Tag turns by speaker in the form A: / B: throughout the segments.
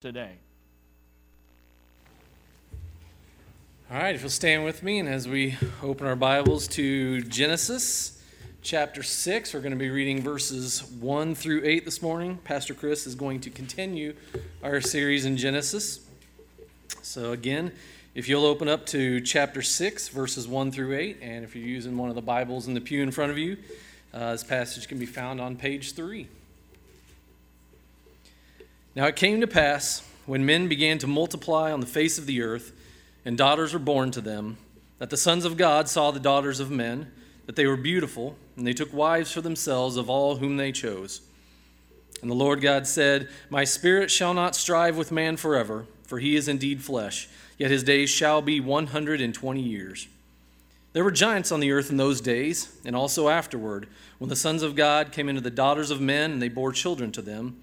A: today.
B: All right, if you'll stand with me, and as we open our Bibles to Genesis chapter 6, we're going to be reading verses 1 through 8 this morning. Pastor Chris is going to continue our series in Genesis. So, again, if you'll open up to chapter 6, verses 1 through 8, and if you're using one of the Bibles in the pew in front of you, uh, this passage can be found on page 3. Now it came to pass, when men began to multiply on the face of the earth, and daughters were born to them, that the sons of God saw the daughters of men, that they were beautiful, and they took wives for themselves of all whom they chose. And the Lord God said, My spirit shall not strive with man forever, for he is indeed flesh, yet his days shall be one hundred and twenty years. There were giants on the earth in those days, and also afterward, when the sons of God came into the daughters of men, and they bore children to them.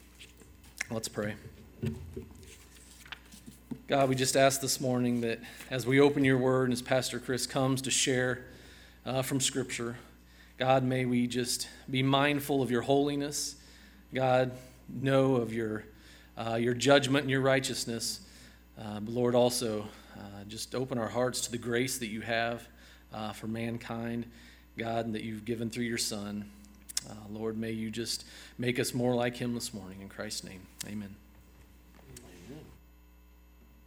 B: Let's pray. God, we just ask this morning that as we open your word and as Pastor Chris comes to share uh, from Scripture, God, may we just be mindful of your holiness. God, know of your, uh, your judgment and your righteousness. Uh, but Lord, also uh, just open our hearts to the grace that you have uh, for mankind, God, and that you've given through your Son. Uh, Lord, may you just make us more like him this morning. In Christ's name, amen.
A: amen.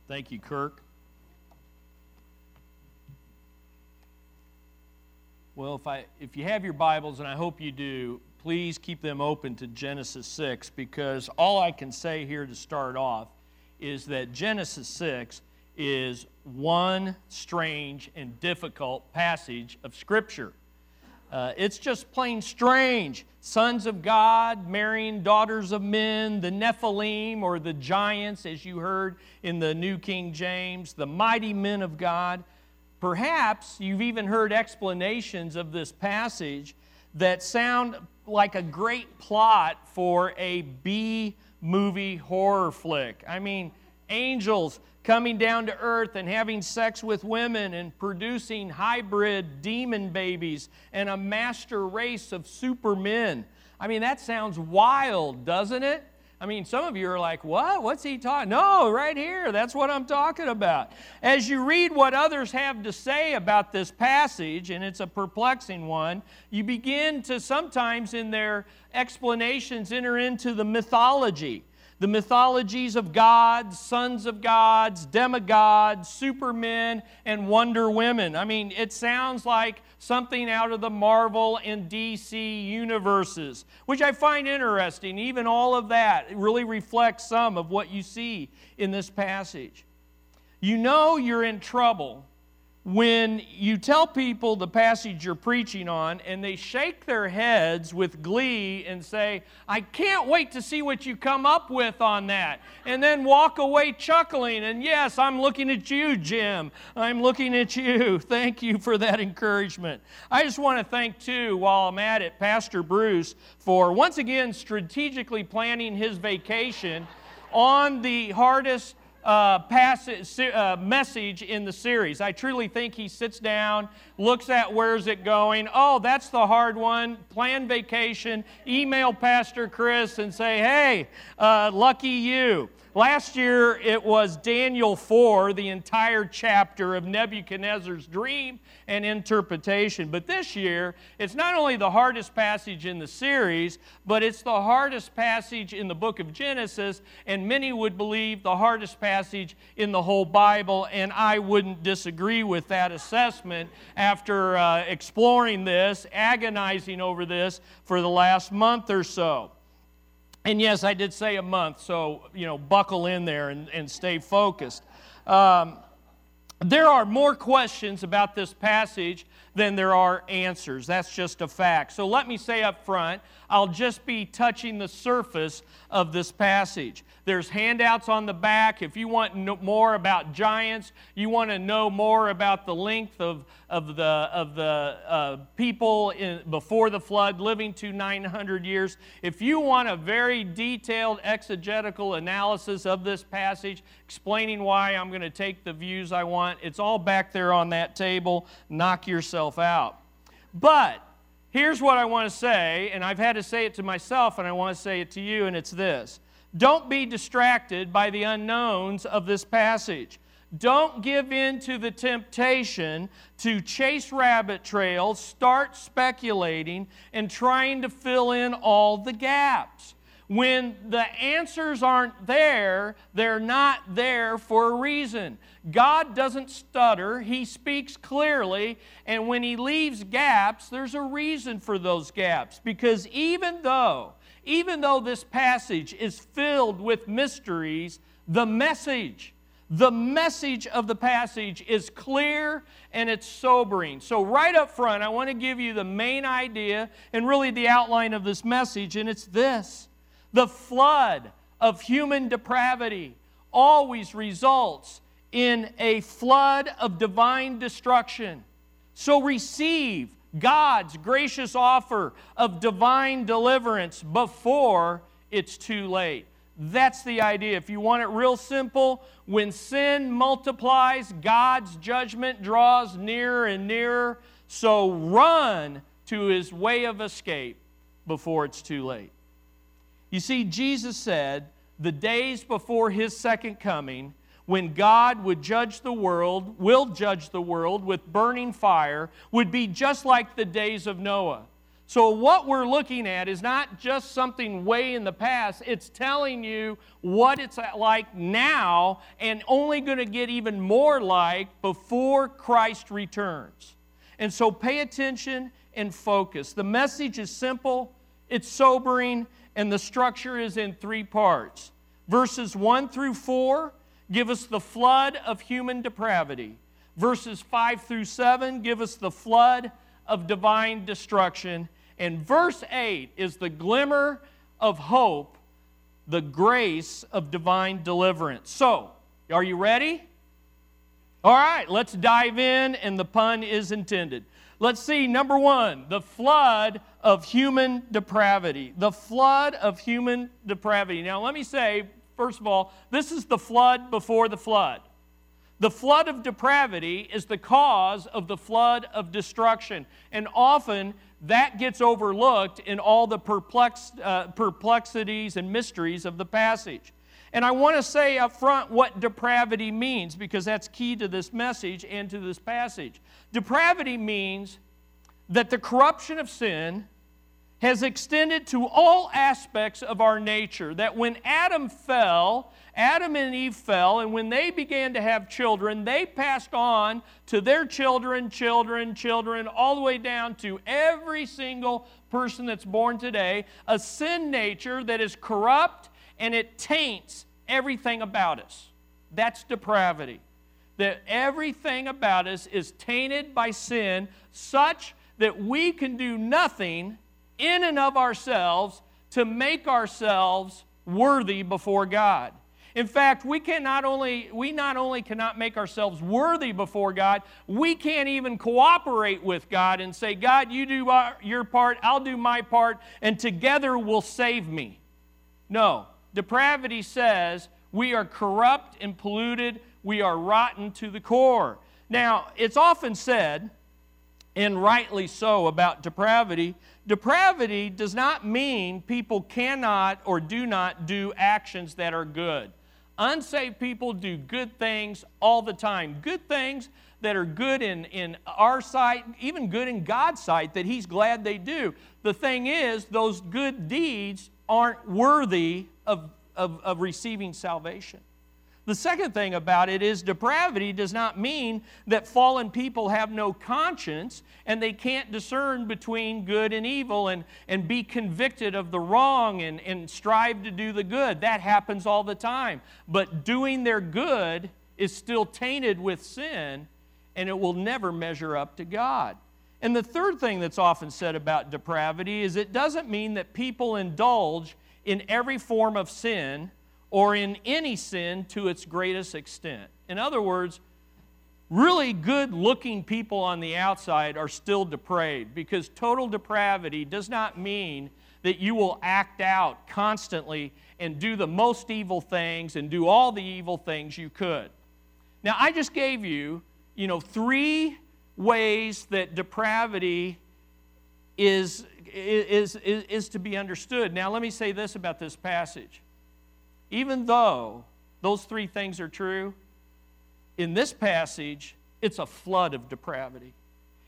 A: Thank you, Kirk. Well, if, I, if you have your Bibles, and I hope you do, please keep them open to Genesis 6 because all I can say here to start off is that Genesis 6 is one strange and difficult passage of Scripture. Uh, it's just plain strange. Sons of God marrying daughters of men, the Nephilim or the giants, as you heard in the New King James, the mighty men of God. Perhaps you've even heard explanations of this passage that sound like a great plot for a B movie horror flick. I mean, angels coming down to earth and having sex with women and producing hybrid demon babies and a master race of supermen. I mean, that sounds wild, doesn't it? I mean, some of you are like, what? What's he talking? No, right here. That's what I'm talking about. As you read what others have to say about this passage, and it's a perplexing one, you begin to sometimes in their explanations enter into the mythology the mythologies of gods, sons of gods, demigods, supermen, and wonder women. I mean, it sounds like something out of the Marvel and DC universes, which I find interesting. Even all of that really reflects some of what you see in this passage. You know you're in trouble when you tell people the passage you're preaching on and they shake their heads with glee and say, I can't wait to see what you come up with on that, and then walk away chuckling, and yes, I'm looking at you, Jim. I'm looking at you. Thank you for that encouragement. I just want to thank, too, while I'm at it, Pastor Bruce for once again strategically planning his vacation on the hardest uh, passage, uh, message in the series. I truly think he sits down, looks at where's it going. Oh, that's the hard one. Plan vacation. Email Pastor Chris and say, hey, uh, lucky you. Last year it was Daniel 4, the entire chapter of Nebuchadnezzar's dream and interpretation. But this year, it's not only the hardest passage in the series, but it's the hardest passage in the book of Genesis, and many would believe the hardest passage in the whole Bible, and I wouldn't disagree with that assessment after uh, exploring this, agonizing over this for the last month or so. And yes, I did say a month, so, you know, buckle in there and, and stay focused. Um, there are more questions about this passage than there are answers. That's just a fact. So let me say up front, I'll just be touching the surface of this passage. There's handouts on the back. If you want more about giants, you want to know more about the length of, of the, of the uh, people in, before the flood living to 900 years. If you want a very detailed exegetical analysis of this passage, explaining why I'm going to take the views I want, it's all back there on that table. Knock yourself out. But here's what I want to say, and I've had to say it to myself, and I want to say it to you, and it's this don't be distracted by the unknowns of this passage. Don't give in to the temptation to chase rabbit trails, start speculating, and trying to fill in all the gaps. When the answers aren't there, they're not there for a reason. God doesn't stutter, He speaks clearly, and when He leaves gaps, there's a reason for those gaps. Because even though even though this passage is filled with mysteries, the message, the message of the passage is clear and it's sobering. So, right up front, I want to give you the main idea and really the outline of this message, and it's this the flood of human depravity always results in a flood of divine destruction. So, receive God's gracious offer of divine deliverance before it's too late. That's the idea. If you want it real simple, when sin multiplies, God's judgment draws nearer and nearer. So run to his way of escape before it's too late. You see, Jesus said the days before his second coming, when God would judge the world, will judge the world with burning fire, would be just like the days of Noah. So, what we're looking at is not just something way in the past, it's telling you what it's like now and only going to get even more like before Christ returns. And so, pay attention and focus. The message is simple, it's sobering, and the structure is in three parts. Verses 1 through 4 give us the flood of human depravity. Verses 5 through 7 give us the flood of divine destruction. And verse 8 is the glimmer of hope, the grace of divine deliverance. So, are you ready? All right, let's dive in, and the pun is intended. Let's see, number one, the flood of human depravity. The flood of human depravity. Now, let me say First of all, this is the flood before the flood. The flood of depravity is the cause of the flood of destruction. And often that gets overlooked in all the uh, perplexities and mysteries of the passage. And I want to say up front what depravity means because that's key to this message and to this passage. Depravity means that the corruption of sin has extended to all aspects of our nature. That when Adam fell, Adam and Eve fell, and when they began to have children, they passed on to their children, children, children, all the way down to every single person that's born today, a sin nature that is corrupt and it taints everything about us. That's depravity. That everything about us is tainted by sin, such that we can do nothing in and of ourselves to make ourselves worthy before God. In fact, we can not only we not only cannot make ourselves worthy before God, we can't even cooperate with God and say, "God, you do your part, I'll do my part, and together we'll save me." No. Depravity says we are corrupt and polluted, we are rotten to the core. Now, it's often said, and rightly so, about depravity Depravity does not mean people cannot or do not do actions that are good. Unsaved people do good things all the time. Good things that are good in, in our sight, even good in God's sight, that He's glad they do. The thing is, those good deeds aren't worthy of, of, of receiving salvation. The second thing about it is depravity does not mean that fallen people have no conscience and they can't discern between good and evil and, and be convicted of the wrong and, and strive to do the good. That happens all the time. But doing their good is still tainted with sin and it will never measure up to God. And the third thing that's often said about depravity is it doesn't mean that people indulge in every form of sin or in any sin to its greatest extent. In other words, really good looking people on the outside are still depraved because total depravity does not mean that you will act out constantly and do the most evil things and do all the evil things you could. Now, I just gave you, you know, three ways that depravity is, is, is, is to be understood. Now, let me say this about this passage. Even though those three things are true, in this passage, it's a flood of depravity.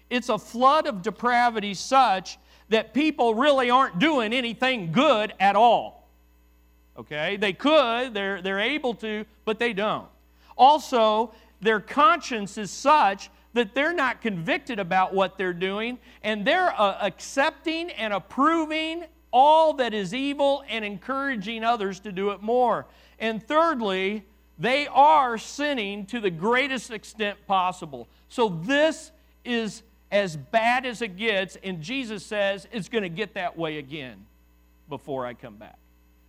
A: It's a flood of depravity such that people really aren't doing anything good at all. Okay? They could, they're, they're able to, but they don't. Also, their conscience is such that they're not convicted about what they're doing and they're uh, accepting and approving all that is evil and encouraging others to do it more. And thirdly, they are sinning to the greatest extent possible. So this is as bad as it gets, and Jesus says it's going to get that way again before I come back.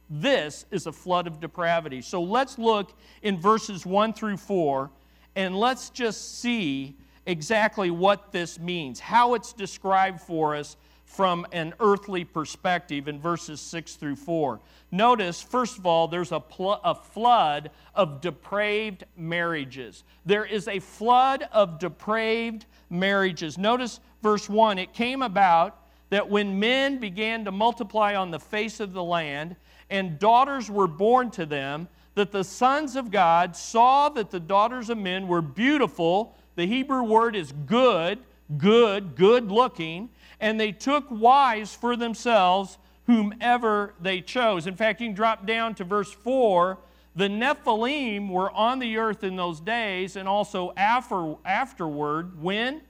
A: This is a flood of depravity. So let's look in verses 1 through 4 and let's just see exactly what this means, how it's described for us from an earthly perspective in verses 6 through 4. Notice, first of all, there's a, pl- a flood of depraved marriages. There is a flood of depraved marriages. Notice verse 1 it came about that when men began to multiply on the face of the land, and daughters were born to them, that the sons of God saw that the daughters of men were beautiful. The Hebrew word is good, good, good looking, and they took wives for themselves whomever they chose. In fact, you can drop down to verse 4. The Nephilim were on the earth in those days and also after, afterward when?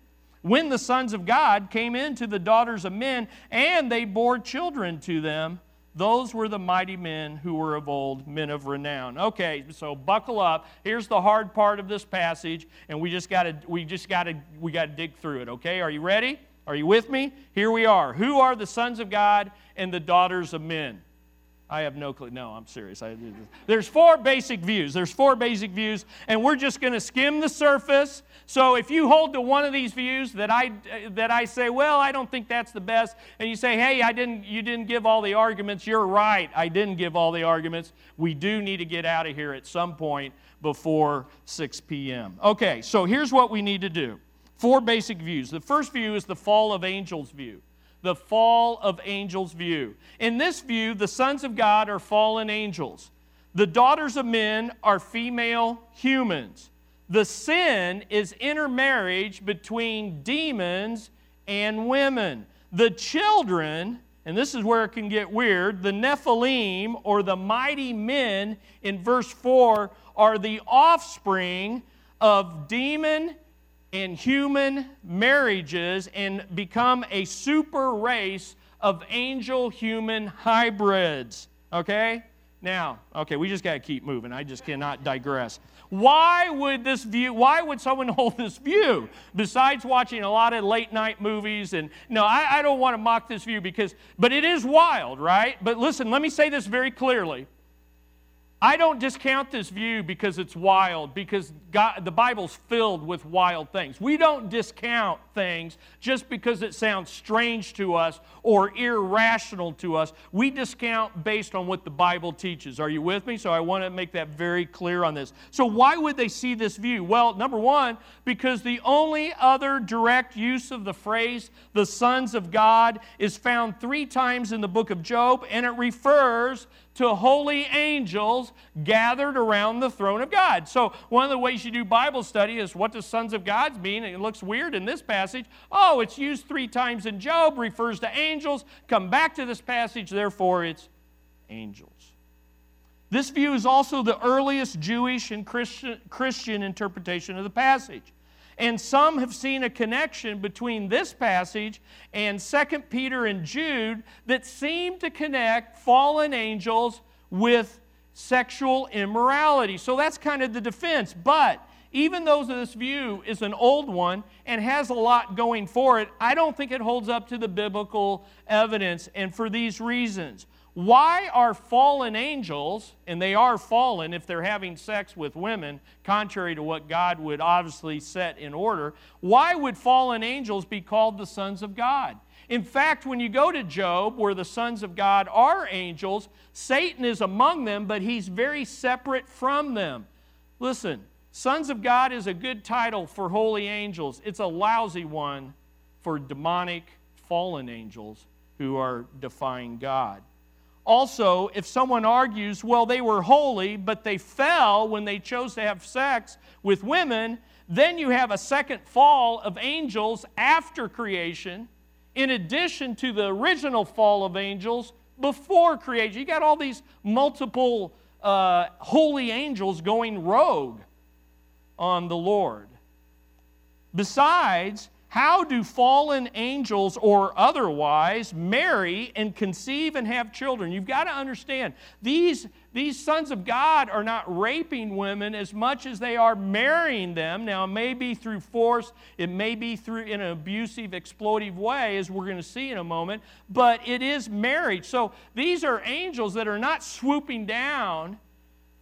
A: When the sons of God came into the daughters of men and they bore children to them. Those were the mighty men who were of old, men of renown. Okay, so buckle up. Here's the hard part of this passage, and we just gotta we just gotta we gotta dig through it, okay? Are you ready? Are you with me? Here we are. Who are the sons of God and the daughters of men? I have no clue. No, I'm serious. There's four basic views. There's four basic views, and we're just going to skim the surface. So if you hold to one of these views that I that I say, well, I don't think that's the best, and you say, hey, I didn't, you didn't give all the arguments. You're right. I didn't give all the arguments. We do need to get out of here at some point before 6 p.m. Okay, so here's what we need to do. Four basic views. The first view is the fall of angels view the fall of angels view. In this view, the sons of God are fallen angels. The daughters of men are female humans. The sin is intermarriage between demons and women. The children, and this is where it can get weird, the Nephilim or the mighty men in verse 4 are the offspring of demon in human marriages and become a super race of angel human hybrids. Okay? Now, okay, we just got to keep moving. I just cannot digress. Why would this view, why would someone hold this view? Besides watching a lot of late night movies, and no, I, I don't want to mock this view because, but it is wild, right? But listen, let me say this very clearly. I don't discount this view because it's wild, because God, the Bible's filled with wild things. We don't discount things just because it sounds strange to us or irrational to us. We discount based on what the Bible teaches. Are you with me? So I want to make that very clear on this. So, why would they see this view? Well, number one, because the only other direct use of the phrase the sons of God is found three times in the book of Job, and it refers to holy angels gathered around the throne of God. So, one of the ways you do Bible study is what does sons of God mean? It looks weird in this passage. Oh, it's used three times in Job, refers to angels. Come back to this passage, therefore, it's angels. This view is also the earliest Jewish and Christian interpretation of the passage. And some have seen a connection between this passage and 2 Peter and Jude that seem to connect fallen angels with sexual immorality. So that's kind of the defense. But even though this view is an old one and has a lot going for it, I don't think it holds up to the biblical evidence, and for these reasons. Why are fallen angels, and they are fallen if they're having sex with women, contrary to what God would obviously set in order, why would fallen angels be called the sons of God? In fact, when you go to Job, where the sons of God are angels, Satan is among them, but he's very separate from them. Listen, sons of God is a good title for holy angels, it's a lousy one for demonic fallen angels who are defying God. Also, if someone argues, well, they were holy, but they fell when they chose to have sex with women, then you have a second fall of angels after creation, in addition to the original fall of angels before creation. You got all these multiple uh, holy angels going rogue on the Lord. Besides, how do fallen angels or otherwise marry and conceive and have children? You've got to understand, these, these sons of God are not raping women as much as they are marrying them. Now, it may be through force, it may be through in an abusive, exploitive way, as we're going to see in a moment, but it is marriage. So these are angels that are not swooping down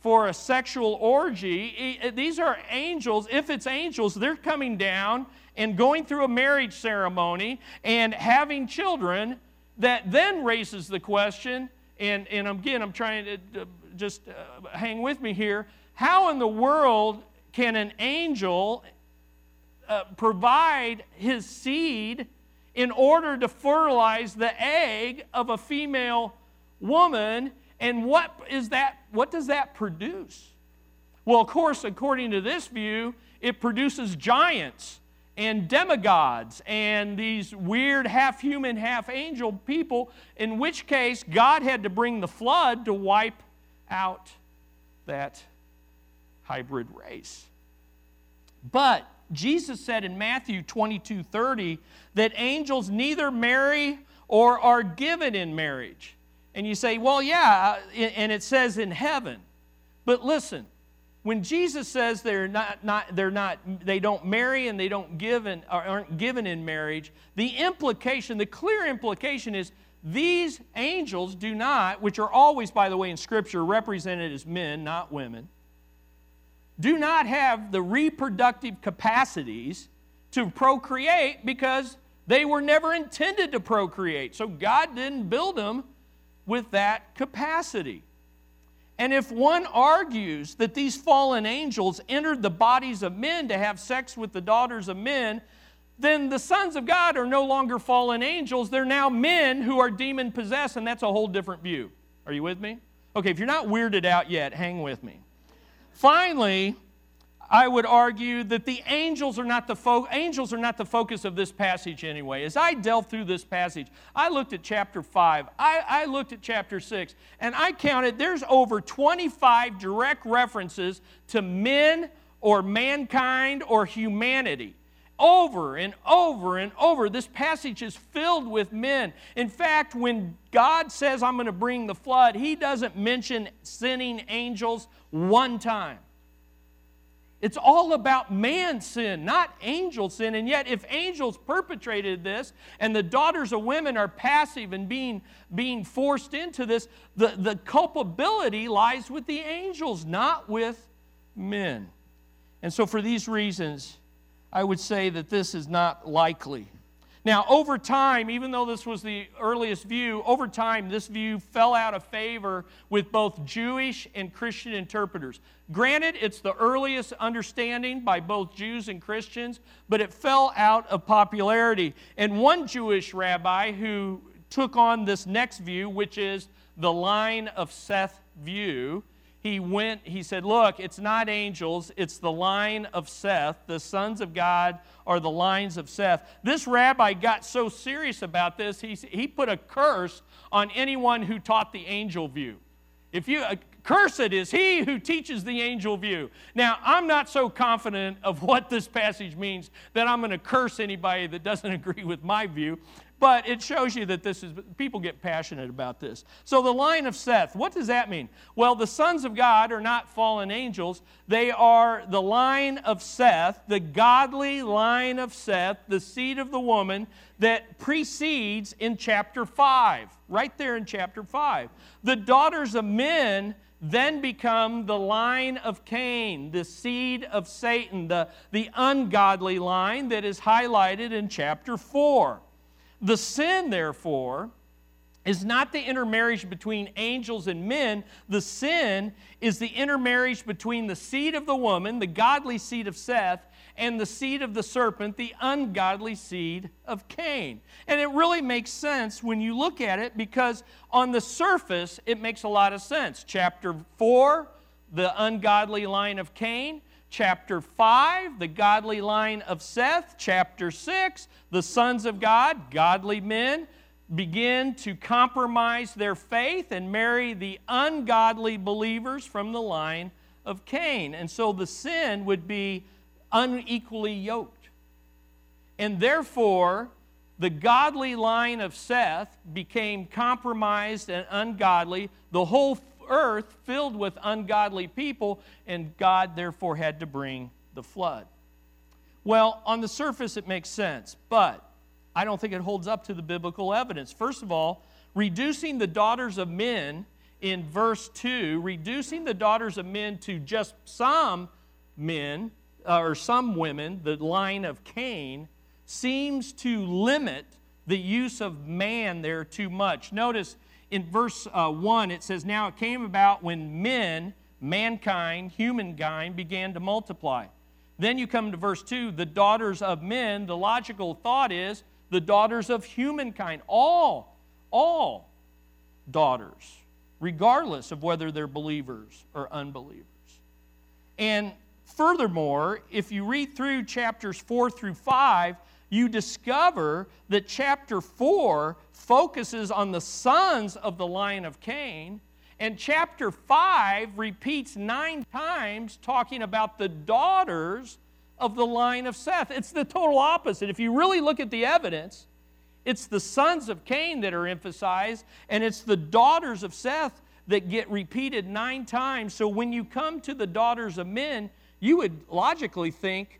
A: for a sexual orgy. These are angels. If it's angels, they're coming down and going through a marriage ceremony and having children that then raises the question, and, and again, I'm trying to just uh, hang with me here. How in the world can an angel uh, provide his seed in order to fertilize the egg of a female woman? And what is that? What does that produce? Well, of course, according to this view, it produces giants and demigods and these weird half human, half angel people, in which case God had to bring the flood to wipe out that hybrid race. But Jesus said in Matthew 22 30 that angels neither marry or are given in marriage. And you say, well, yeah, uh, and it says in heaven. But listen, when Jesus says they're not, not, they're not, they don't marry and they don't give and aren't given in marriage, the implication, the clear implication is these angels do not, which are always, by the way, in Scripture represented as men, not women, do not have the reproductive capacities to procreate because they were never intended to procreate. So God didn't build them with that capacity. And if one argues that these fallen angels entered the bodies of men to have sex with the daughters of men, then the sons of God are no longer fallen angels. They're now men who are demon possessed, and that's a whole different view. Are you with me? Okay, if you're not weirded out yet, hang with me. Finally, I would argue that the angels are not the fo- angels are not the focus of this passage anyway. As I delved through this passage, I looked at chapter 5, I, I looked at chapter 6, and I counted there's over 25 direct references to men or mankind or humanity. Over and over and over, this passage is filled with men. In fact, when God says, I'm going to bring the flood, He doesn't mention sinning angels one time. It's all about man's sin, not angel sin. And yet, if angels perpetrated this and the daughters of women are passive and being, being forced into this, the, the culpability lies with the angels, not with men. And so, for these reasons, I would say that this is not likely. Now, over time, even though this was the earliest view, over time this view fell out of favor with both Jewish and Christian interpreters. Granted, it's the earliest understanding by both Jews and Christians, but it fell out of popularity. And one Jewish rabbi who took on this next view, which is the line of Seth view, he went, he said, Look, it's not angels, it's the line of Seth. The sons of God are the lines of Seth. This rabbi got so serious about this, he, he put a curse on anyone who taught the angel view. If you, uh, cursed is he who teaches the angel view. Now, I'm not so confident of what this passage means that I'm going to curse anybody that doesn't agree with my view. But it shows you that this is, people get passionate about this. So the line of Seth, what does that mean? Well, the sons of God are not fallen angels, they are the line of Seth, the godly line of Seth, the seed of the woman that precedes in chapter 5, right there in chapter 5. The daughters of men then become the line of Cain, the seed of Satan, the, the ungodly line that is highlighted in chapter 4. The sin, therefore, is not the intermarriage between angels and men. The sin is the intermarriage between the seed of the woman, the godly seed of Seth, and the seed of the serpent, the ungodly seed of Cain. And it really makes sense when you look at it because on the surface, it makes a lot of sense. Chapter 4, the ungodly line of Cain. Chapter 5, the godly line of Seth. Chapter 6, the sons of God, godly men, begin to compromise their faith and marry the ungodly believers from the line of Cain. And so the sin would be unequally yoked. And therefore, the godly line of Seth became compromised and ungodly, the whole earth filled with ungodly people, and God therefore had to bring the flood. Well, on the surface, it makes sense, but I don't think it holds up to the biblical evidence. First of all, reducing the daughters of men in verse 2, reducing the daughters of men to just some men uh, or some women, the line of Cain, seems to limit the use of man there too much. Notice in verse uh, 1, it says, Now it came about when men, mankind, humankind, began to multiply. Then you come to verse 2, the daughters of men. The logical thought is the daughters of humankind. All, all daughters, regardless of whether they're believers or unbelievers. And Furthermore, if you read through chapters 4 through 5, you discover that chapter 4 focuses on the sons of the line of Cain, and chapter 5 repeats nine times talking about the daughters of the line of Seth. It's the total opposite. If you really look at the evidence, it's the sons of Cain that are emphasized, and it's the daughters of Seth that get repeated nine times. So when you come to the daughters of men, you would logically think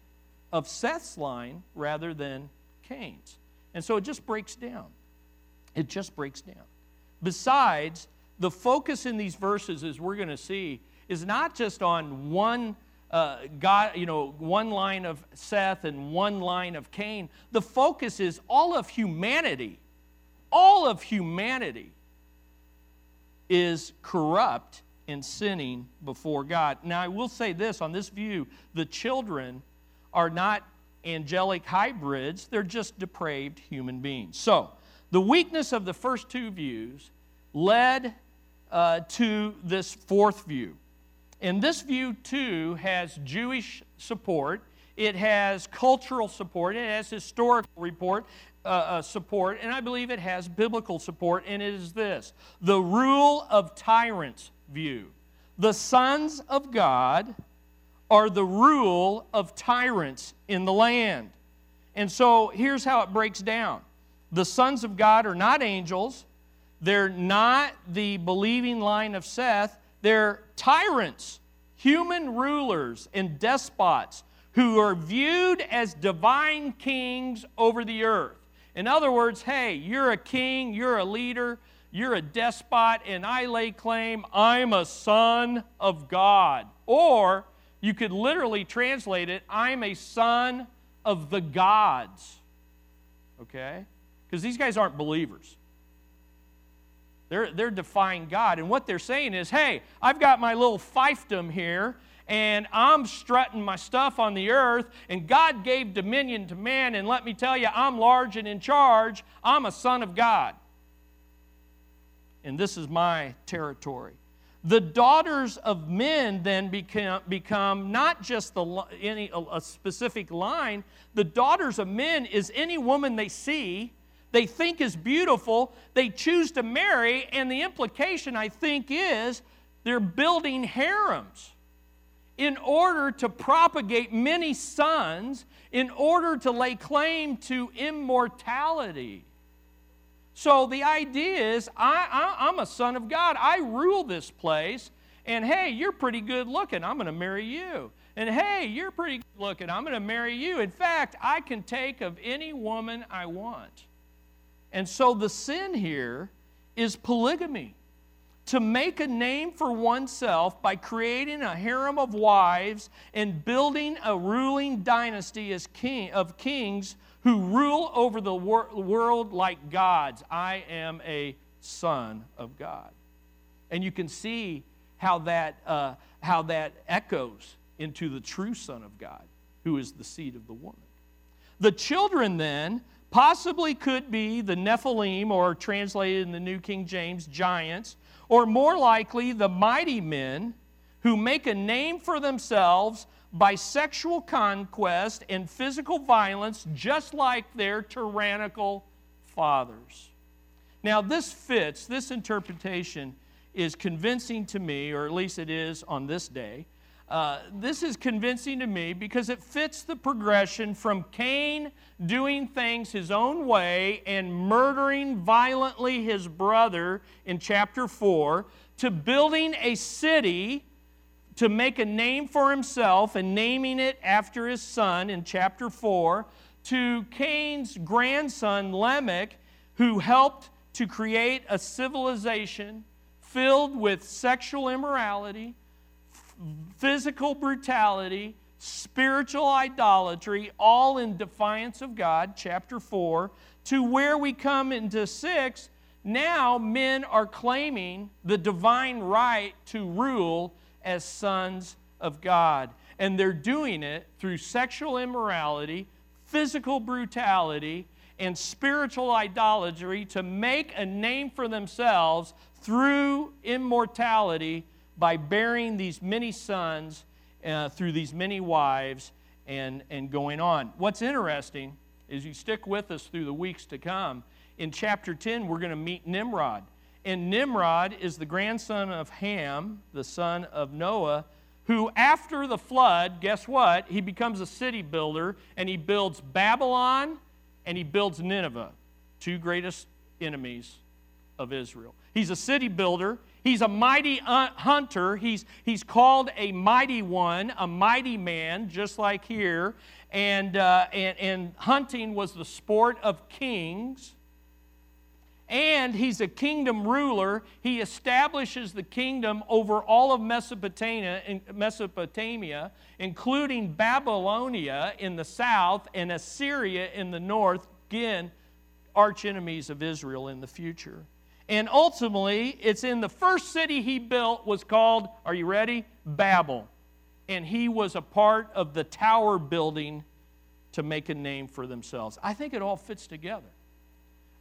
A: of Seth's line rather than Cain's. And so it just breaks down. It just breaks down. Besides, the focus in these verses, as we're going to see, is not just on one uh, God, you know, one line of Seth and one line of Cain. The focus is all of humanity. All of humanity is corrupt and sinning before God. Now, I will say this on this view the children are not angelic hybrids, they're just depraved human beings. So, the weakness of the first two views led uh, to this fourth view. And this view, too, has Jewish support. It has cultural support. It has historical report, uh, uh, support. And I believe it has biblical support. And it is this the rule of tyrants view. The sons of God are the rule of tyrants in the land. And so here's how it breaks down the sons of God are not angels, they're not the believing line of Seth, they're tyrants, human rulers, and despots who are viewed as divine kings over the earth. In other words, hey, you're a king, you're a leader, you're a despot, and I lay claim I'm a son of God. Or you could literally translate it I'm a son of the gods. Okay? Because these guys aren't believers. They're, they're defying God. And what they're saying is, hey, I've got my little fiefdom here, and I'm strutting my stuff on the earth, and God gave dominion to man, and let me tell you, I'm large and in charge. I'm a son of God and this is my territory. The daughters of men then become, become not just the, any, a specific line, the daughters of men is any woman they see, they think is beautiful, they choose to marry, and the implication, I think, is they're building harems in order to propagate many sons, in order to lay claim to immortality. So the idea is I, I, I'm a son of God. I rule this place. And hey, you're pretty good looking. I'm going to marry you. And hey, you're pretty good looking. I'm going to marry you. In fact, I can take of any woman I want. And so the sin here is polygamy. To make a name for oneself by creating a harem of wives and building a ruling dynasty as king, of kings who rule over the wor- world like gods. I am a son of God. And you can see how that, uh, how that echoes into the true Son of God, who is the seed of the woman. The children then possibly could be the Nephilim, or translated in the New King James, giants, or more likely the mighty men who make a name for themselves by sexual conquest and physical violence, just like their tyrannical fathers. Now, this fits, this interpretation is convincing to me, or at least it is on this day. Uh, this is convincing to me because it fits the progression from Cain doing things his own way and murdering violently his brother in chapter 4 to building a city to make a name for himself and naming it after his son in chapter 4, to Cain's grandson Lamech, who helped to create a civilization filled with sexual immorality, physical brutality, spiritual idolatry, all in defiance of God, chapter 4, to where we come into 6. Now men are claiming the divine right to rule as sons of God. And they're doing it through sexual immorality, physical brutality, and spiritual idolatry to make a name for themselves through immortality by bearing these many sons uh, through these many wives and, and going on. What's interesting is you stick with us through the weeks to come. In chapter 10, we're going to meet Nimrod. And Nimrod is the grandson of Ham, the son of Noah, who, after the flood, guess what? He becomes a city builder and he builds Babylon and he builds Nineveh, two greatest enemies of Israel. He's a city builder. He's a mighty hunter. He's, he's called a mighty one, a mighty man, just like here. And, uh, and, and hunting was the sport of kings and he's a kingdom ruler. He establishes the kingdom over all of Mesopotamia, Mesopotamia, including Babylonia in the south and Assyria in the north, again, arch enemies of Israel in the future. And ultimately, it's in the first city he built was called, are you ready? Babel. And he was a part of the tower building to make a name for themselves. I think it all fits together.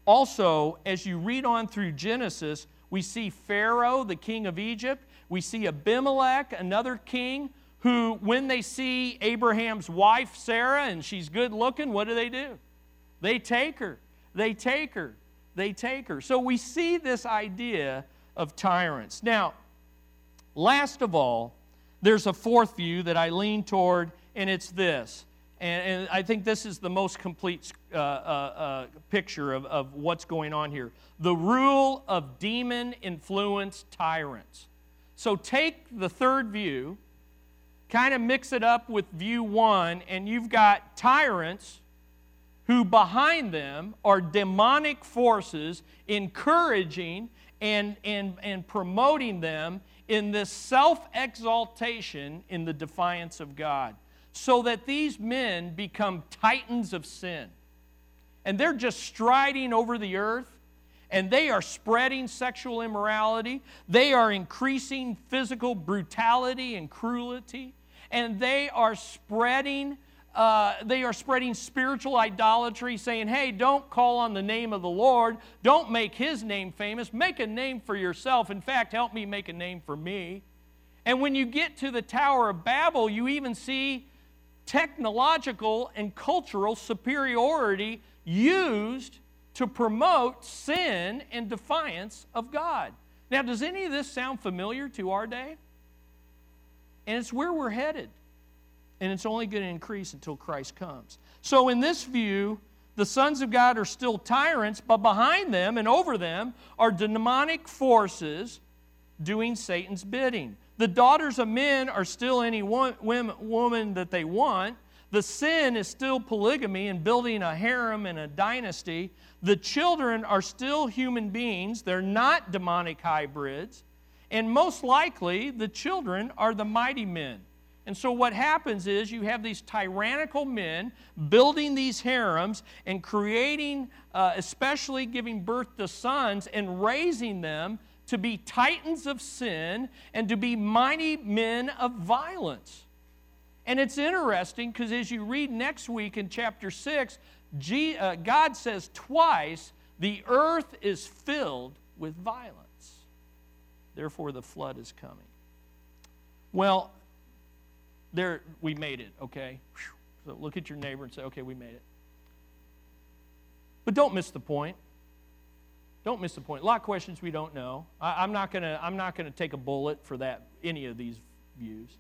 A: Also, as you read on through Genesis, we see Pharaoh, the king of Egypt. We see Abimelech, another king, who, when they see Abraham's wife, Sarah, and she's good looking, what do they do? They take her. They take her. They take her. So we see this idea of tyrants. Now, last of all, there's a fourth view that I lean toward, and it's this and, and I think this is the most complete uh, uh, uh, picture of, of what's going on here. The rule of demon influenced tyrants. So take the third view, kind of mix it up with view one, and you've got tyrants who behind them are demonic forces encouraging and, and, and promoting them in this self exaltation in the defiance of God so that these men become titans of sin. And they're just striding over the earth and they are spreading sexual immorality. They are increasing physical brutality and cruelty. And they are spreading. Uh, they are spreading spiritual idolatry, saying, Hey, don't call on the name of the Lord. Don't make his name famous. Make a name for yourself. In fact, help me make a name for me. And when you get to the Tower of Babel, you even see technological and cultural superiority used to promote sin and defiance of God. Now, does any of this sound familiar to our day? And it's where we're headed. And it's only going to increase until Christ comes. So, in this view, the sons of God are still tyrants, but behind them and over them are demonic forces doing Satan's bidding. The daughters of men are still any woman that they want. The sin is still polygamy and building a harem and a dynasty. The children are still human beings, they're not demonic hybrids. And most likely, the children are the mighty men. And so, what happens is you have these tyrannical men building these harems and creating, uh, especially giving birth to sons and raising them to be titans of sin and to be mighty men of violence. And it's interesting because as you read next week in chapter 6, G, uh, God says twice, the earth is filled with violence. Therefore, the flood is coming. Well, there we made it, okay? So look at your neighbor and say, okay, we made it. But don't miss the point. Don't miss the point. A lot of questions we don't know. I, am not gonna I'm not gonna take a bullet for that any of these views.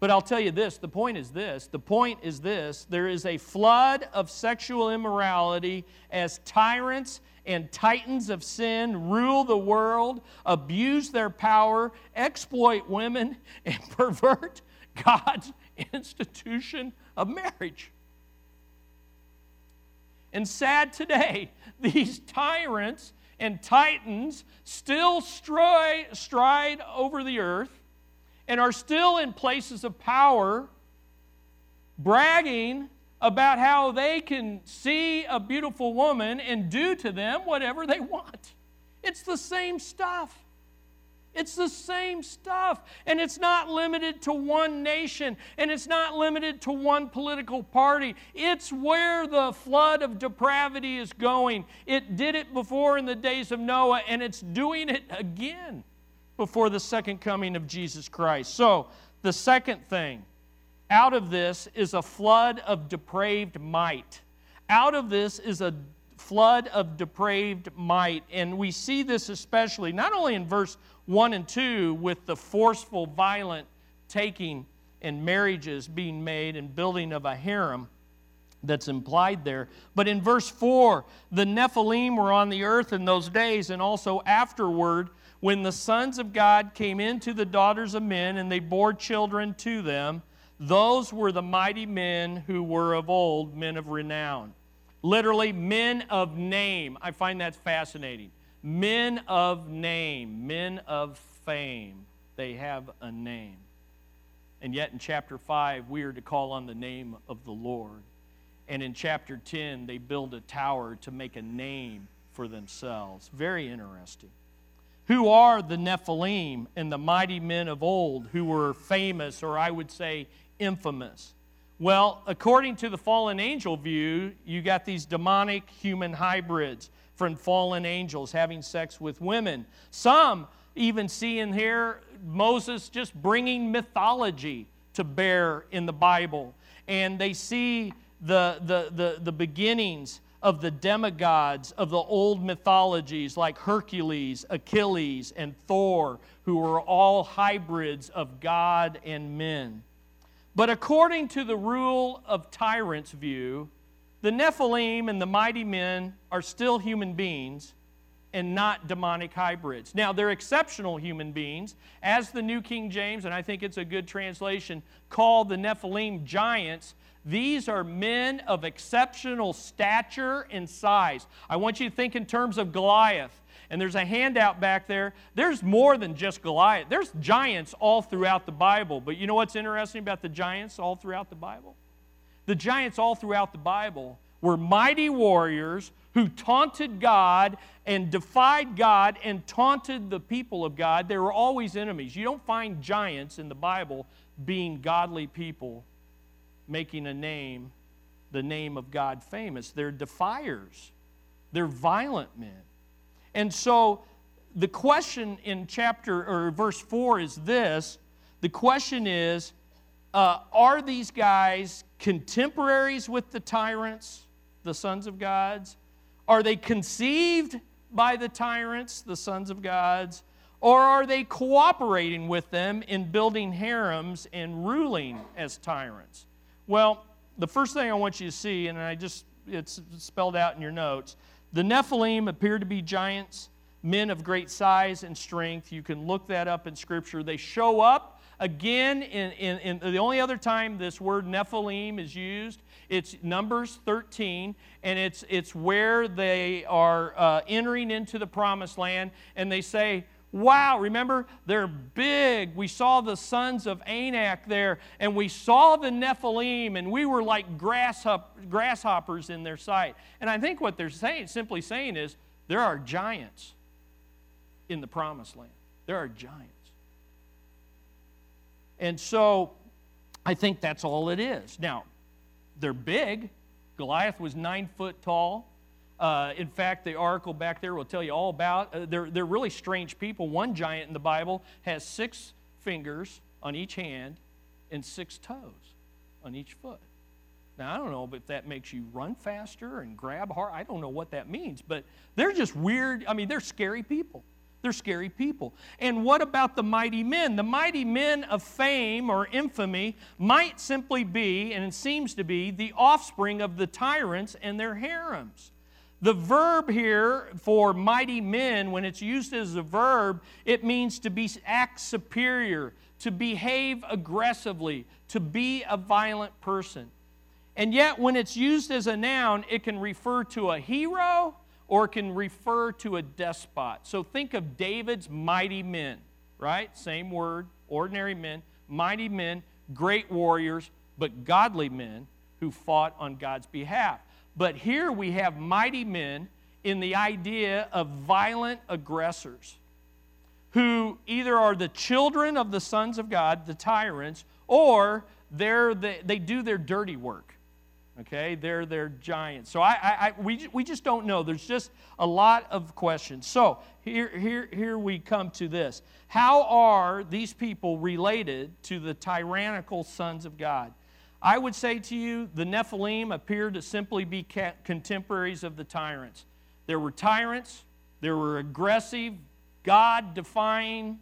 A: But I'll tell you this the point is this the point is this there is a flood of sexual immorality as tyrants and titans of sin rule the world, abuse their power, exploit women, and pervert God's institution of marriage. And sad today, these tyrants and titans still stride, stride over the earth and are still in places of power, bragging about how they can see a beautiful woman and do to them whatever they want. It's the same stuff. It's the same stuff. And it's not limited to one nation, and it's not limited to one political party. It's where the flood of depravity is going. It did it before in the days of Noah, and it's doing it again before the second coming of Jesus Christ. So, the second thing out of this is a flood of depraved might. Out of this is a flood of depraved might. And we see this especially not only in verse 1 and 2 with the forceful, violent taking and marriages being made and building of a harem that's implied there. But in verse 4, the Nephilim were on the earth in those days, and also afterward, when the sons of God came into the daughters of men and they bore children to them, those were the mighty men who were of old, men of renown. Literally, men of name. I find that fascinating. Men of name, men of fame. They have a name. And yet in chapter 5, we are to call on the name of the Lord. And in chapter 10, they build a tower to make a name for themselves. Very interesting. Who are the Nephilim and the mighty men of old who were famous, or I would say infamous? Well, according to the fallen angel view, you got these demonic human hybrids from fallen angels having sex with women. Some even see in here Moses just bringing mythology to bear in the Bible. And they see the, the, the, the beginnings of the demigods of the old mythologies like Hercules, Achilles, and Thor, who were all hybrids of God and men. But according to the rule of tyrants' view, the Nephilim and the mighty men are still human beings and not demonic hybrids. Now, they're exceptional human beings, as the New King James, and I think it's a good translation, call the Nephilim giants. These are men of exceptional stature and size. I want you to think in terms of Goliath and there's a handout back there. There's more than just Goliath. There's giants all throughout the Bible. But you know what's interesting about the giants all throughout the Bible? The giants all throughout the Bible were mighty warriors who taunted God and defied God and taunted the people of God. They were always enemies. You don't find giants in the Bible being godly people making a name, the name of God famous. They're defiers, they're violent men. And so the question in chapter or verse 4 is this the question is uh, are these guys contemporaries with the tyrants, the sons of gods? Are they conceived by the tyrants, the sons of gods? Or are they cooperating with them in building harems and ruling as tyrants? Well, the first thing I want you to see, and I just it's spelled out in your notes. The Nephilim appear to be giants, men of great size and strength. You can look that up in Scripture. They show up again in, in, in the only other time this word Nephilim is used. It's Numbers 13, and it's, it's where they are uh, entering into the promised land, and they say, Wow, remember? They're big. We saw the sons of Anak there, and we saw the Nephilim, and we were like grasshoppers in their sight. And I think what they're saying, simply saying is, there are giants in the promised land. There are giants. And so I think that's all it is. Now, they're big. Goliath was nine foot tall. Uh, in fact, the article back there will tell you all about. Uh, they're, they're really strange people. One giant in the Bible has six fingers on each hand and six toes on each foot. Now, I don't know if that makes you run faster and grab hard. I don't know what that means, but they're just weird. I mean, they're scary people. They're scary people. And what about the mighty men? The mighty men of fame or infamy might simply be, and it seems to be, the offspring of the tyrants and their harems. The verb here for mighty men, when it's used as a verb, it means to be act superior, to behave aggressively, to be a violent person. And yet, when it's used as a noun, it can refer to a hero or can refer to a despot. So think of David's mighty men, right? Same word, ordinary men, mighty men, great warriors, but godly men who fought on God's behalf. But here we have mighty men in the idea of violent aggressors who either are the children of the sons of God, the tyrants, or they're the, they do their dirty work. Okay, they're they're giants. So I, I, I, we, we just don't know. There's just a lot of questions. So here, here, here we come to this. How are these people related to the tyrannical sons of God? I would say to you, the Nephilim appear to simply be contemporaries of the tyrants. There were tyrants, there were aggressive, God defying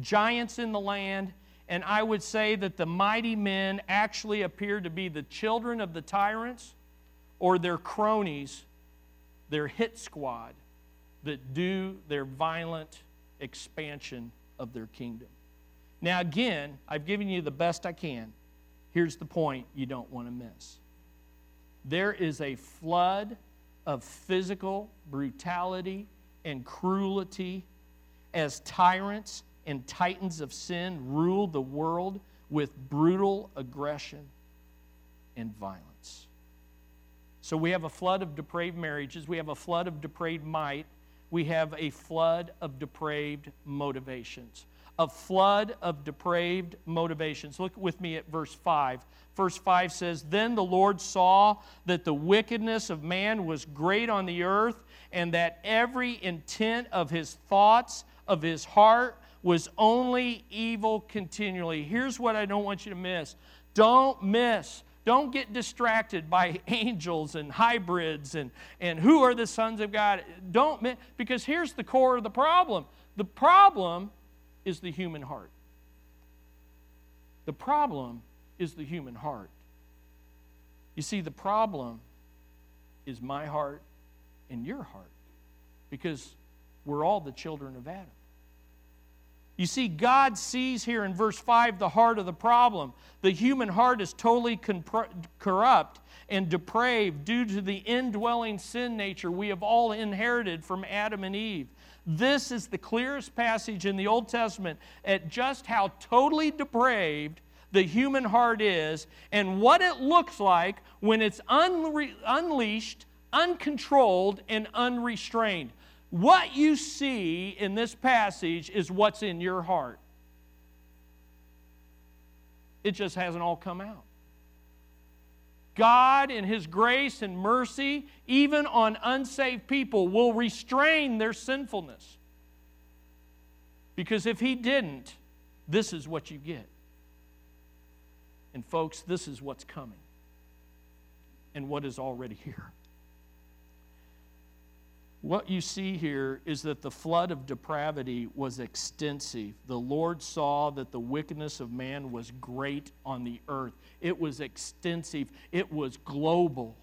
A: giants in the land and I would say that the mighty men actually appear to be the children of the tyrants or their cronies, their hit squad that do their violent expansion of their kingdom. Now, again, I've given you the best I can. Here's the point you don't want to miss there is a flood of physical brutality and cruelty as tyrants and titans of sin rule the world with brutal aggression and violence. So we have a flood of depraved marriages, we have a flood of depraved might, we have a flood of depraved motivations. A flood of depraved motivations. Look with me at verse 5. Verse 5 says, Then the Lord saw that the wickedness of man was great on the earth, and that every intent of his thoughts, of his heart, was only evil continually. Here's what I don't want you to miss don't miss. Don't get distracted by angels and hybrids and, and who are the sons of God. Don't miss, because here's the core of the problem. The problem is the human heart. The problem is the human heart. You see, the problem is my heart and your heart because we're all the children of Adam. You see, God sees here in verse 5 the heart of the problem. The human heart is totally corrupt and depraved due to the indwelling sin nature we have all inherited from Adam and Eve. This is the clearest passage in the Old Testament at just how totally depraved the human heart is and what it looks like when it's unre- unleashed, uncontrolled, and unrestrained. What you see in this passage is what's in your heart. It just hasn't all come out. God, in His grace and mercy, even on unsaved people, will restrain their sinfulness. Because if He didn't, this is what you get. And, folks, this is what's coming and what is already here what you see here is that the flood of depravity was extensive. The Lord saw that the wickedness of man was great on the earth, it was extensive, it was global.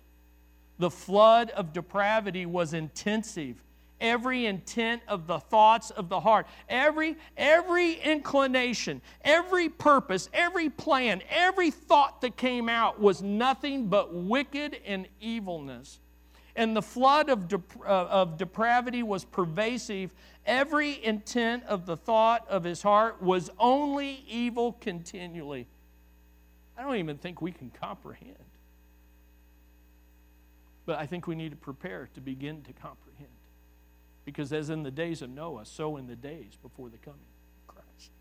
A: The flood of depravity was intensive. Every intent of the thoughts of the heart, every, every inclination, every purpose, every plan, every thought that came out was nothing but wicked and evilness. And the flood of, de- uh, of depravity was pervasive. Every intent of the thought of his heart was only evil continually. I don't even think we can comprehend. But I think we need to prepare to begin to comprehend. Because as in the days of Noah, so in the days before the coming of Christ.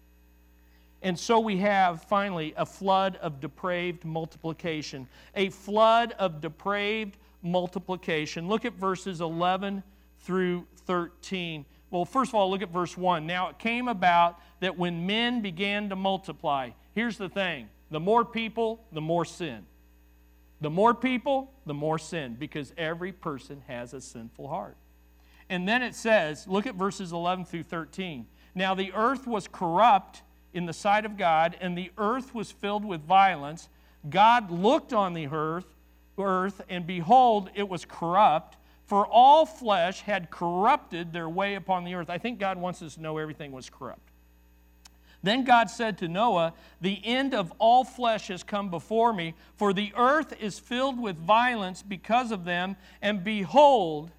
A: And so we have finally a flood of depraved multiplication. A flood of depraved multiplication. Look at verses 11 through 13. Well, first of all, look at verse 1. Now it came about that when men began to multiply, here's the thing the more people, the more sin. The more people, the more sin, because every person has a sinful heart. And then it says, look at verses 11 through 13. Now the earth was corrupt in the sight of God, and the earth was filled with violence. God looked on the earth, earth, and behold, it was corrupt, for all flesh had corrupted their way upon the earth. I think God wants us to know everything was corrupt. Then God said to Noah, The end of all flesh has come before me, for the earth is filled with violence because of them, and behold,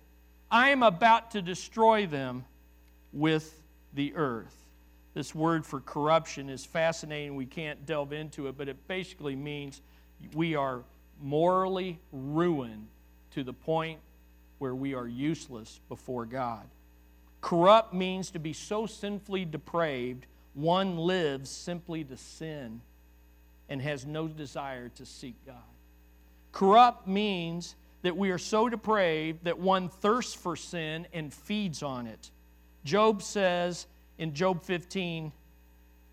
A: I am about to destroy them with the earth. This word for corruption is fascinating. We can't delve into it, but it basically means we are morally ruined to the point where we are useless before God. Corrupt means to be so sinfully depraved one lives simply to sin and has no desire to seek God. Corrupt means that we are so depraved that one thirsts for sin and feeds on it. Job says in Job 15,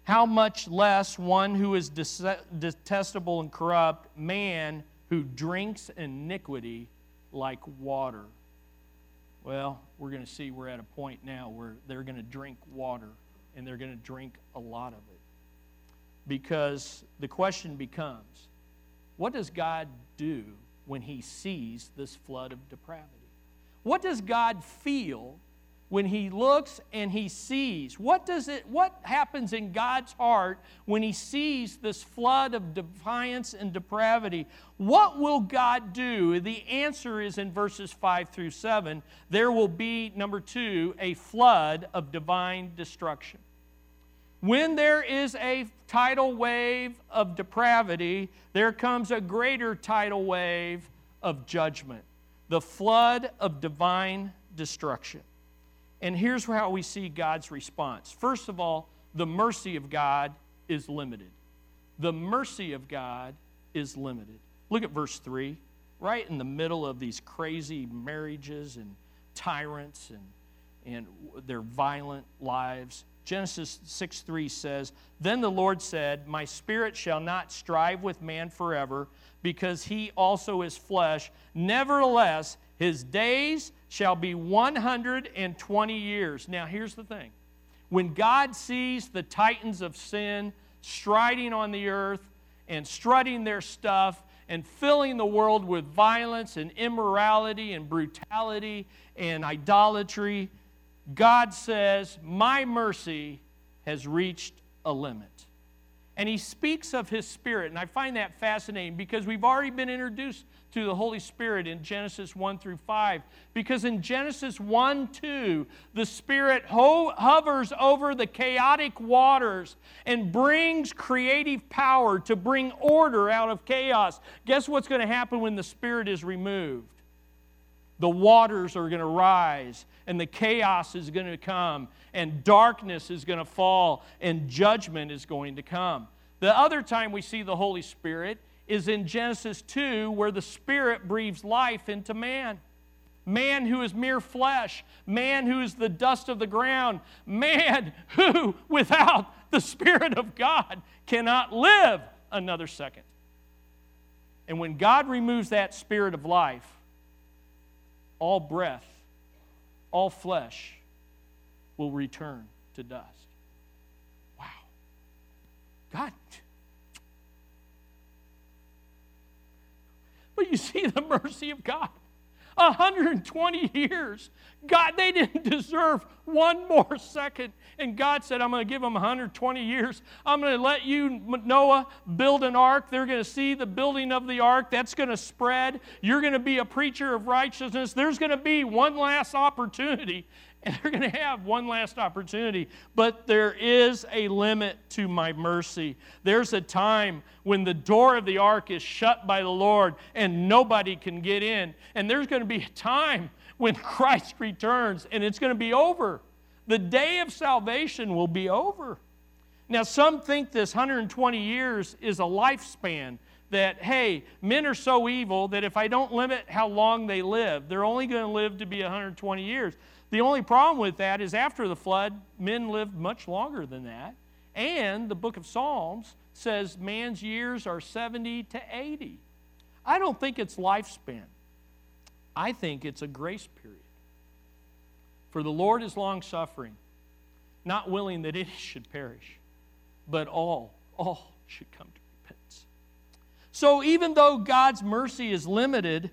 A: How much less one who is detestable and corrupt, man who drinks iniquity like water. Well, we're going to see we're at a point now where they're going to drink water and they're going to drink a lot of it. Because the question becomes what does God do when he sees this flood of depravity? What does God feel when he looks and he sees. What does it what happens in god's heart when he sees this flood of defiance and depravity? What will god do? The answer is in verses 5 through 7 there will be number 2 a flood of divine destruction. When there is a tidal wave of depravity, there comes a greater tidal wave of judgment, the flood of divine destruction. And here's how we see God's response. First of all, the mercy of God is limited. The mercy of God is limited. Look at verse 3, right in the middle of these crazy marriages and tyrants and, and their violent lives. Genesis 6 3 says, Then the Lord said, My spirit shall not strive with man forever, because he also is flesh. Nevertheless, his days shall be 120 years. Now, here's the thing when God sees the titans of sin striding on the earth and strutting their stuff and filling the world with violence and immorality and brutality and idolatry, God says, My mercy has reached a limit. And he speaks of his spirit. And I find that fascinating because we've already been introduced to the Holy Spirit in Genesis 1 through 5. Because in Genesis 1 2, the Spirit ho- hovers over the chaotic waters and brings creative power to bring order out of chaos. Guess what's going to happen when the Spirit is removed? The waters are going to rise and the chaos is going to come, and darkness is going to fall, and judgment is going to come. The other time we see the Holy Spirit is in Genesis 2, where the Spirit breathes life into man. Man who is mere flesh, man who is the dust of the ground, man who, without the Spirit of God, cannot live another second. And when God removes that spirit of life, all breath all flesh will return to dust. Wow. God. But you see the mercy of God. 120 years. God, they didn't deserve one more second. And God said, I'm going to give them 120 years. I'm going to let you, Noah, build an ark. They're going to see the building of the ark. That's going to spread. You're going to be a preacher of righteousness. There's going to be one last opportunity. And they're going to have one last opportunity. But there is a limit to my mercy. There's a time when the door of the ark is shut by the Lord and nobody can get in. And there's going to be a time when Christ returns and it's going to be over. The day of salvation will be over. Now, some think this 120 years is a lifespan. That, hey, men are so evil that if I don't limit how long they live, they're only going to live to be 120 years. The only problem with that is after the flood, men lived much longer than that. And the book of Psalms says man's years are 70 to 80. I don't think it's lifespan. I think it's a grace period. For the Lord is long suffering, not willing that any should perish, but all, all should come to repentance. So even though God's mercy is limited,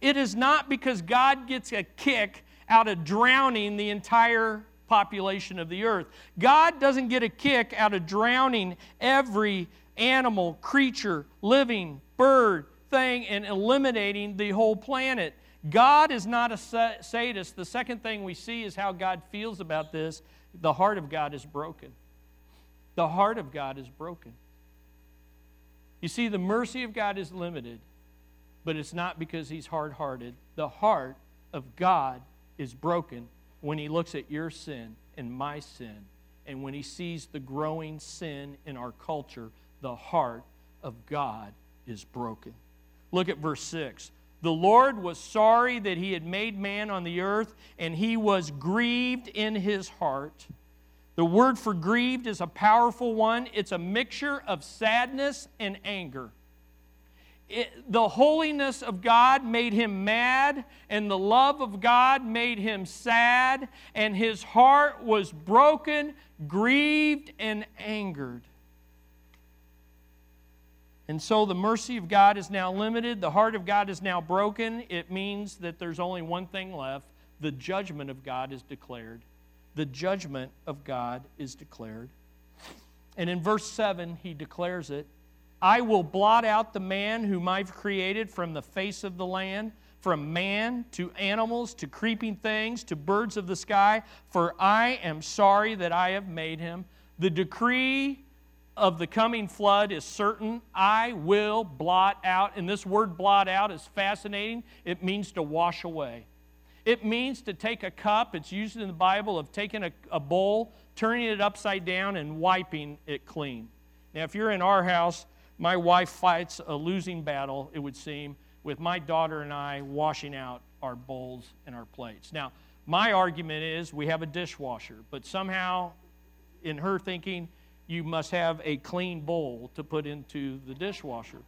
A: it is not because God gets a kick out of drowning the entire population of the earth. God doesn't get a kick out of drowning every animal, creature, living, bird, thing, and eliminating the whole planet. God is not a sadist. The second thing we see is how God feels about this. The heart of God is broken. The heart of God is broken. You see, the mercy of God is limited, but it's not because he's hard hearted. The heart of God is broken when he looks at your sin and my sin, and when he sees the growing sin in our culture, the heart of God is broken. Look at verse 6. The Lord was sorry that he had made man on the earth, and he was grieved in his heart. The word for grieved is a powerful one, it's a mixture of sadness and anger. It, the holiness of God made him mad, and the love of God made him sad, and his heart was broken, grieved, and angered. And so the mercy of God is now limited. The heart of God is now broken. It means that there's only one thing left the judgment of God is declared. The judgment of God is declared. And in verse 7, he declares it I will blot out the man whom I've created from the face of the land, from man to animals to creeping things to birds of the sky, for I am sorry that I have made him. The decree of the coming flood is certain. I will blot out. And this word blot out is fascinating. It means to wash away. It means to take a cup, it's used in the Bible of taking a, a bowl, turning it upside down, and wiping it clean. Now, if you're in our house, my wife fights a losing battle, it would seem, with my daughter and I washing out our bowls and our plates. Now, my argument is we have a dishwasher, but somehow, in her thinking, you must have a clean bowl to put into the dishwasher.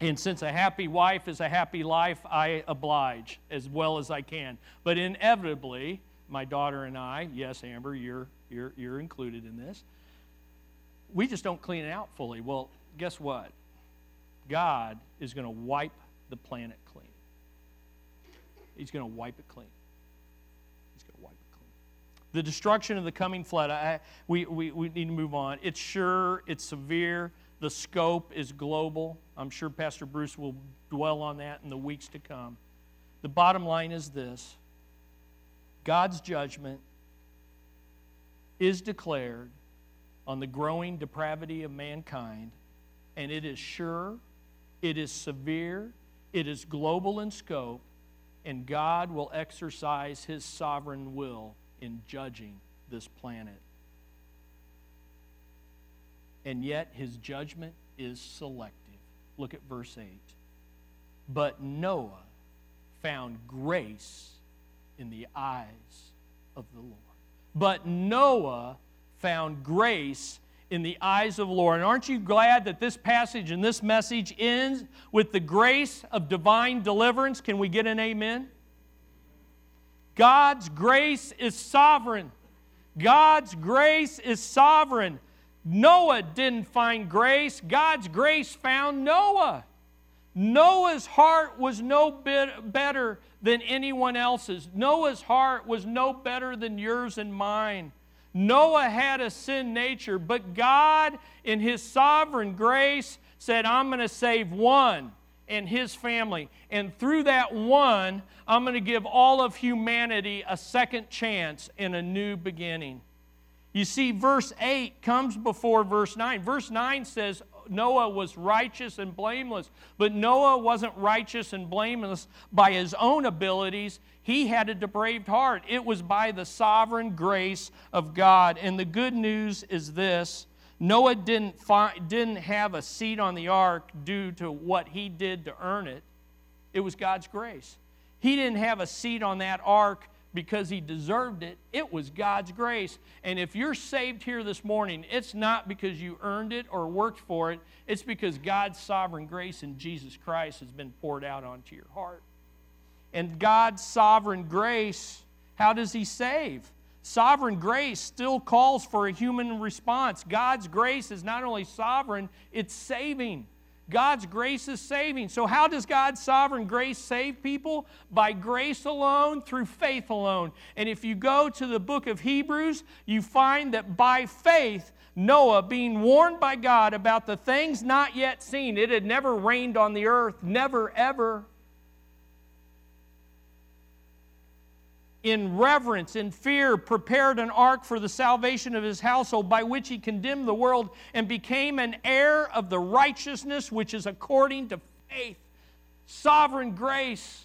A: And since a happy wife is a happy life, I oblige as well as I can. But inevitably, my daughter and I, yes, Amber, you're, you're, you're included in this, we just don't clean it out fully. Well, guess what? God is going to wipe the planet clean. He's going to wipe it clean. He's going to wipe it clean. The destruction of the coming flood, I, we, we, we need to move on. It's sure, it's severe, the scope is global. I'm sure Pastor Bruce will dwell on that in the weeks to come. The bottom line is this God's judgment is declared on the growing depravity of mankind, and it is sure, it is severe, it is global in scope, and God will exercise his sovereign will in judging this planet. And yet, his judgment is selective. Look at verse 8. But Noah found grace in the eyes of the Lord. But Noah found grace in the eyes of the Lord. And aren't you glad that this passage and this message ends with the grace of divine deliverance? Can we get an amen? God's grace is sovereign. God's grace is sovereign. Noah didn't find grace, God's grace found Noah. Noah's heart was no bit better than anyone else's. Noah's heart was no better than yours and mine. Noah had a sin nature, but God, in His sovereign grace, said, I'm going to save one and his family. And through that one, I'm going to give all of humanity a second chance and a new beginning. You see, verse 8 comes before verse 9. Verse 9 says, Noah was righteous and blameless. But Noah wasn't righteous and blameless by his own abilities. He had a depraved heart. It was by the sovereign grace of God. And the good news is this Noah didn't, didn't have a seat on the ark due to what he did to earn it, it was God's grace. He didn't have a seat on that ark because he deserved it. It was God's grace. And if you're saved here this morning, it's not because you earned it or worked for it, it's because God's sovereign grace in Jesus Christ has been poured out onto your heart. And God's sovereign grace, how does he save? Sovereign grace still calls for a human response. God's grace is not only sovereign, it's saving. God's grace is saving. So, how does God's sovereign grace save people? By grace alone, through faith alone. And if you go to the book of Hebrews, you find that by faith, Noah, being warned by God about the things not yet seen, it had never rained on the earth, never, ever. In reverence, in fear, prepared an ark for the salvation of his household, by which he condemned the world and became an heir of the righteousness which is according to faith. Sovereign grace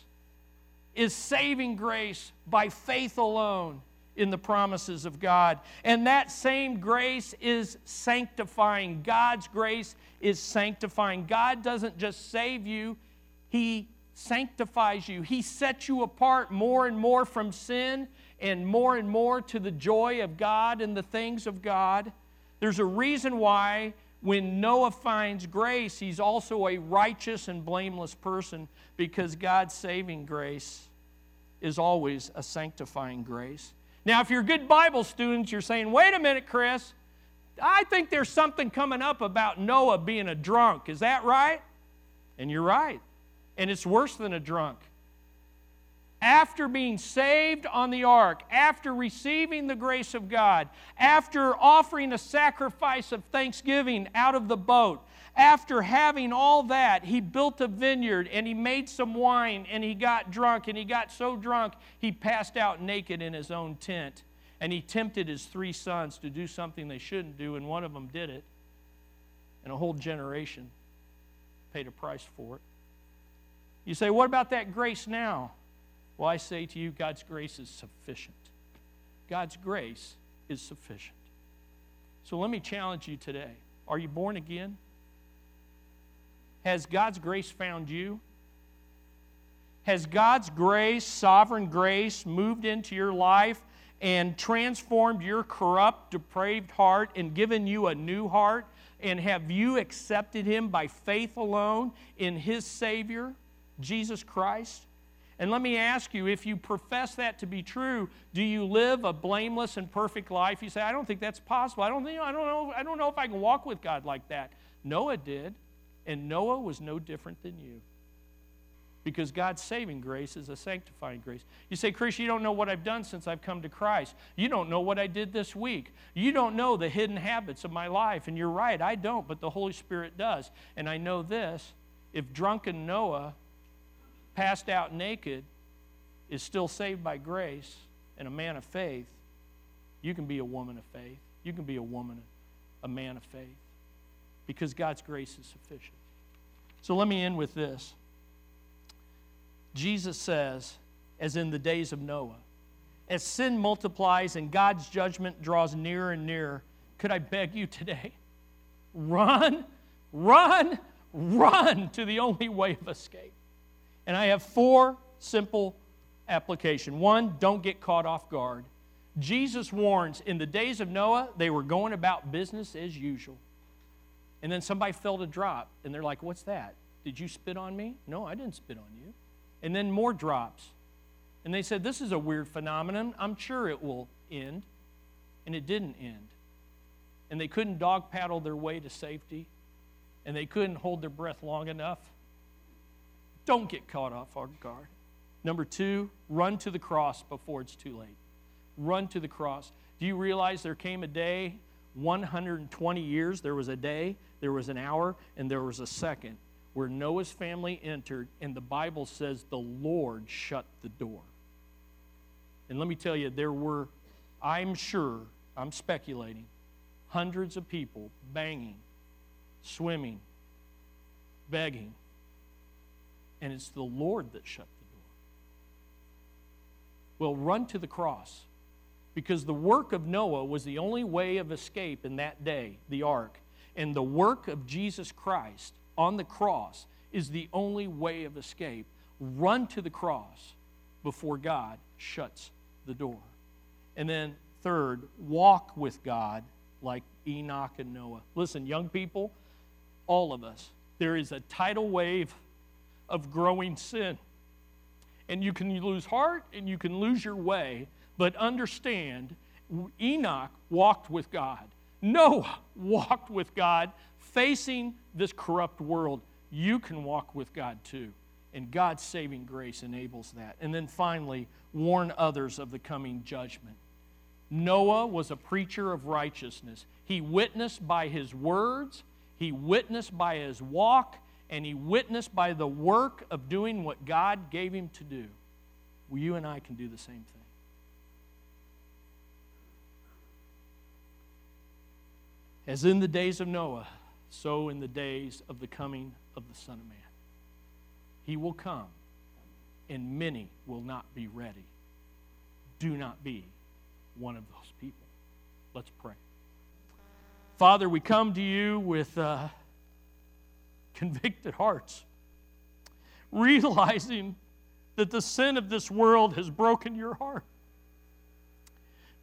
A: is saving grace by faith alone in the promises of God. And that same grace is sanctifying. God's grace is sanctifying. God doesn't just save you, He sanctifies you. He sets you apart more and more from sin and more and more to the joy of God and the things of God. There's a reason why when Noah finds grace, he's also a righteous and blameless person because God's saving grace is always a sanctifying grace. Now, if you're good Bible students, you're saying, wait a minute, Chris, I think there's something coming up about Noah being a drunk. Is that right? And you're right and it's worse than a drunk. After being saved on the ark, after receiving the grace of God, after offering a sacrifice of thanksgiving out of the boat, after having all that, he built a vineyard and he made some wine and he got drunk and he got so drunk he passed out naked in his own tent. And he tempted his three sons to do something they shouldn't do, and one of them did it. And a whole generation paid a price for it. You say, what about that grace now? Well, I say to you, God's grace is sufficient. God's grace is sufficient. So let me challenge you today. Are you born again? Has God's grace found you? Has God's grace, sovereign grace, moved into your life and transformed your corrupt, depraved heart and given you a new heart? And have you accepted Him by faith alone in His Savior? Jesus Christ? And let me ask you if you profess that to be true, do you live a blameless and perfect life? You say, I don't think that's possible. I don't, think, I, don't know, I don't know if I can walk with God like that. Noah did, and Noah was no different than you. Because God's saving grace is a sanctifying grace. You say, Chris, you don't know what I've done since I've come to Christ. You don't know what I did this week. You don't know the hidden habits of my life. And you're right, I don't, but the Holy Spirit does. And I know this if drunken Noah passed out naked is still saved by grace and a man of faith, you can be a woman of faith. You can be a woman, a man of faith, because God's grace is sufficient. So let me end with this. Jesus says, as in the days of Noah, as sin multiplies and God's judgment draws nearer and nearer, could I beg you today? Run, run, run to the only way of escape. And I have four simple application. One, don't get caught off guard. Jesus warns in the days of Noah, they were going about business as usual. And then somebody felt a drop, and they're like, What's that? Did you spit on me? No, I didn't spit on you. And then more drops. And they said, This is a weird phenomenon. I'm sure it will end. And it didn't end. And they couldn't dog paddle their way to safety. And they couldn't hold their breath long enough Don't get caught off our guard. Number two, run to the cross before it's too late. Run to the cross. Do you realize there came a day, 120 years, there was a day, there was an hour, and there was a second where Noah's family entered, and the Bible says the Lord shut the door. And let me tell you, there were, I'm sure, I'm speculating, hundreds of people banging, swimming, begging. And it's the Lord that shut the door. Well, run to the cross because the work of Noah was the only way of escape in that day, the ark. And the work of Jesus Christ on the cross is the only way of escape. Run to the cross before God shuts the door. And then, third, walk with God like Enoch and Noah. Listen, young people, all of us, there is a tidal wave of growing sin. And you can lose heart and you can lose your way, but understand Enoch walked with God. Noah walked with God facing this corrupt world. You can walk with God too. And God's saving grace enables that. And then finally, warn others of the coming judgment. Noah was a preacher of righteousness. He witnessed by his words, he witnessed by his walk, and he witnessed by the work of doing what God gave him to do. Well, you and I can do the same thing. As in the days of Noah, so in the days of the coming of the Son of Man. He will come, and many will not be ready. Do not be one of those people. Let's pray. Father, we come to you with uh, convicted hearts, realizing that the sin of this world has broken your heart,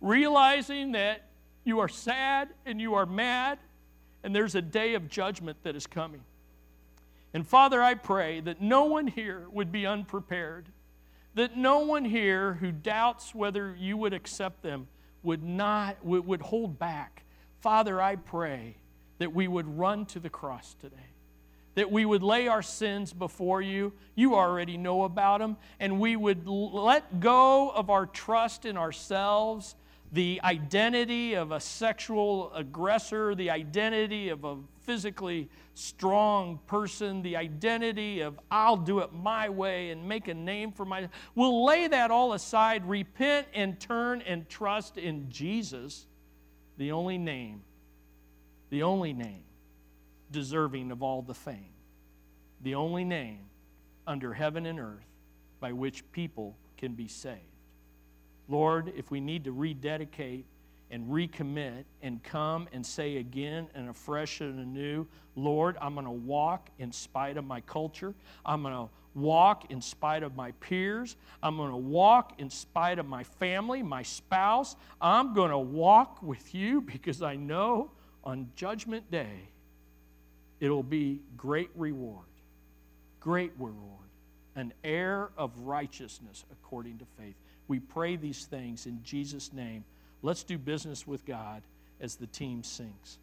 A: realizing that you are sad and you are mad, and there's a day of judgment that is coming. And Father, I pray that no one here would be unprepared, that no one here who doubts whether you would accept them would not would, hold back. Father, I pray that we would run to the cross today. That we would lay our sins before you. You already know about them. And we would let go of our trust in ourselves the identity of a sexual aggressor, the identity of a physically strong person, the identity of I'll do it my way and make a name for myself. we'll lay that all aside, repent and turn and trust in Jesus, the only name, the only name deserving of all the fame, the only name under heaven and earth by which people can be saved. Lord, if we need to rededicate and recommit and come and say again and afresh and anew, Lord, I'm going to walk in spite of my culture. I'm going to walk in spite of my peers. I'm going to walk in spite of my family, my spouse. I'm going to walk with you because I know on Judgment Day it'll be great reward. Great reward. An heir of righteousness according to faith. We pray these things in Jesus' name. Let's do business with God as the team sings.